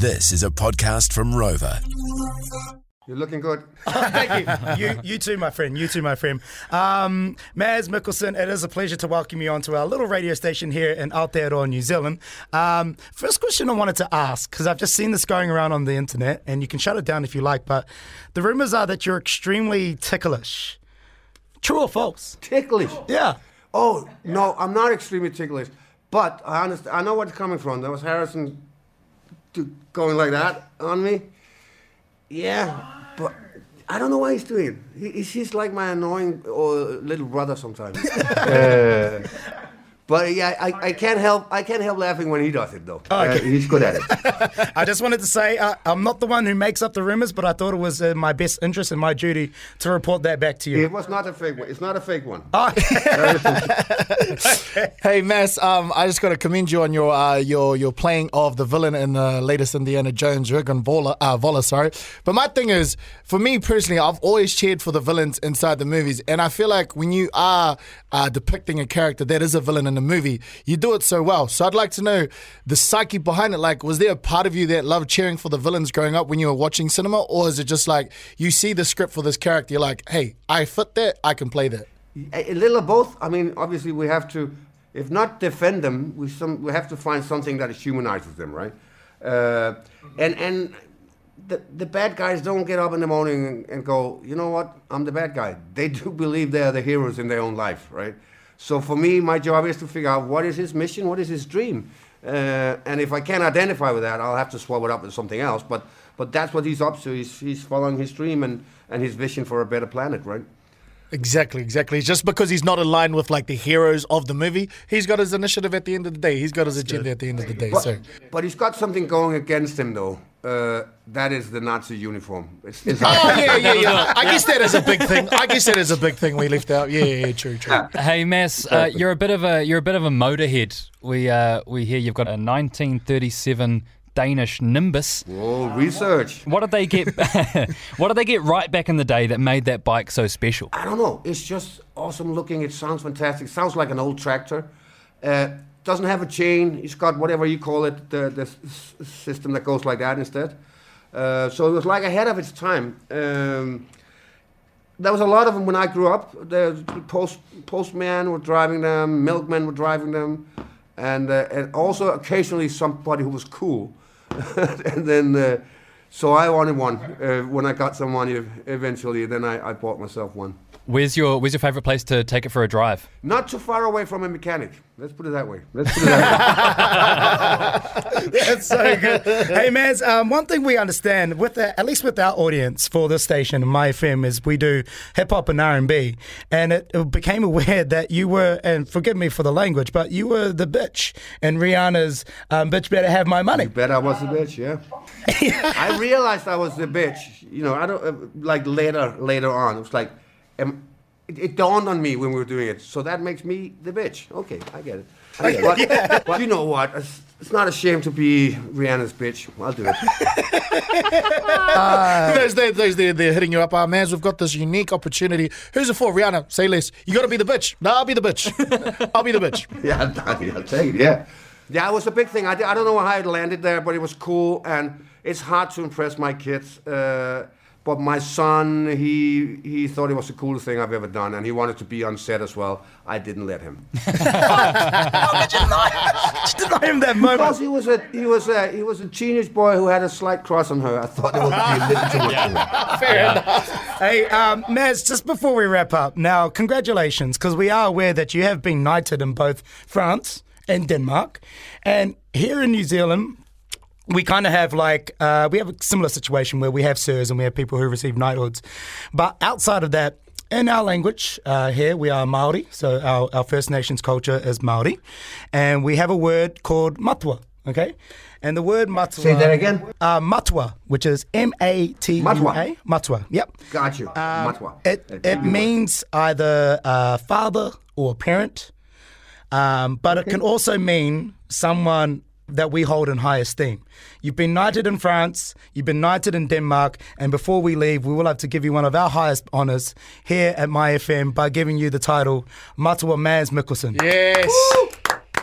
This is a podcast from Rova. You're looking good. Thank you. You, you too, my friend. You too, my friend. Um, Mads Mikkelsen, it is a pleasure to welcome you onto our little radio station here in Aotearoa, New Zealand. Um, first question I wanted to ask, because I've just seen this going around on the internet, and you can shut it down if you like, but the rumors are that you're extremely ticklish. True or false? Ticklish. Yeah. Oh no, I'm not extremely ticklish, but I understand. I know where it's coming from. There was Harrison going like that on me. Yeah, but I don't know why he's doing it. He, he's like my annoying or little brother sometimes. Uh, but yeah, I, I can't help I can't help laughing when he does it though. Uh, he's good at it. I just wanted to say uh, I'm not the one who makes up the rumors, but I thought it was in my best interest and my duty to report that back to you. It was not a fake one. It's not a fake one. Oh, Hey, Mads, um, I just got to commend you on your uh, your your playing of the villain in the latest Indiana Jones, Jürgen Voller, uh, Voller, sorry. But my thing is, for me personally, I've always cheered for the villains inside the movies, and I feel like when you are uh, depicting a character that is a villain in movie, you do it so well. So I'd like to know the psyche behind it. Like, was there a part of you that loved cheering for the villains growing up when you were watching cinema, or is it just like you see the script for this character, you're like, hey, I fit that, I can play that. A, a little of both. I mean, obviously, we have to, if not defend them, we some we have to find something that humanizes them, right? Uh, and and the the bad guys don't get up in the morning and, and go, you know what? I'm the bad guy. They do believe they are the heroes in their own life, right? So for me, my job is to figure out what is his mission, what is his dream, uh, and if I can't identify with that, I'll have to swap it up with something else. But but that's what he's up to. He's he's following his dream and and his vision for a better planet, right? Exactly, exactly. Just because he's not aligned with like the heroes of the movie, he's got his initiative at the end of the day. He's got his agenda at the end of the day. But, So but he's got something going against him, though. Uh, that is the Nazi uniform. It's, it's Oh yeah, yeah, yeah. I guess that is a big thing. I guess that is a big thing we left out. Yeah, yeah, yeah true, true. Hey, Mads, uh, you're a bit of a you're a bit of a motorhead. We uh, we hear you've got a 1937 Danish Nimbus. oh, research. What did they get? what did they get right back in the day that made that bike so special? I don't know. It's just awesome looking. It sounds fantastic. Sounds like an old tractor. Uh, doesn't have a chain. It's got whatever you call it, the, the system that goes like that instead. Uh, so it was like ahead of its time. Um, there was a lot of them when I grew up. The post postmen were driving them, milkmen were driving them, and uh, and also occasionally somebody who was cool. and then, uh, so I wanted one. Uh, when I got some money eventually, then I, I bought myself one. Where's your Where's your favourite place to take it for a drive? Not too far away from a mechanic. Let's put it that way. Let's put it that way. That's so good. hey, Mads, um, one thing we understand with the, at least with our audience for this station, Mai FM, is we do hip hop and R and B, and it, it became aware that you were, and forgive me for the language, but you were the bitch, and Rihanna's um, "Bitch Better Have My Money." Bet I was a bitch, yeah. I realized I was the bitch. You know, I don't uh, like later later on. It was like, um, it, it dawned on me when we were doing it. So that makes me the bitch. Okay, I get it. I get it. But, but you know what? It's, it's not a shame to be Rihanna's bitch. I'll do it. There's they, there's they, they're hitting you up. Our mans, we've got this unique opportunity. Who's it for? Rihanna, say less. You got to be the bitch. No, I'll be the bitch. I'll be the bitch. Yeah, I'll, I'll take it. Yeah, yeah, it was a big thing. I, I don't know how it landed there, but it was cool, and it's hard to impress my kids. Uh, but my son, he he thought it was the coolest thing I've ever done, and he wanted to be on set as well. I didn't let him How could you deny, just deny him that moment? because he was a he was a he was a teenage boy who had a slight crush on her. I thought it would be a little too much. for him. Hey, um, Mads, just before we wrap up, now, congratulations, because we are aware that you have been knighted in both France and Denmark. And here in New Zealand, we kind of have like, uh, we have a similar situation where we have sirs and we have people who receive knighthoods. But outside of that, in our language uh, here, we are Maori, so our, our First Nations culture is Maori, and we have a word called matua. Okay, and the word matua. Say that again. Uh, matua, which is M A T U A. Matua. Yep. Got you. Matwa. It, Uh, it means either a father or a parent, um, but it can also mean someone that we hold in high esteem. You've been knighted in France, you've been knighted in Denmark, and before we leave, we will have to give you one of our highest honours here at Mai FM by giving you the title Matua Mads Mikkelsen. Yes.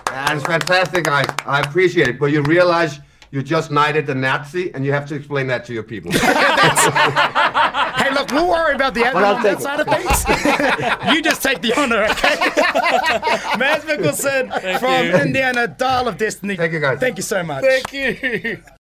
That's fantastic, guys. I appreciate it. But you realize You just knighted a Nazi, and you have to explain that to your people. Hey, look, we'll worry about the admin Well, I'll on that side of things. you just take the honor, okay? Mads Mikkelsen from you. Indiana, Dial of Destiny. Thank you, guys. Thank you so much. Thank you.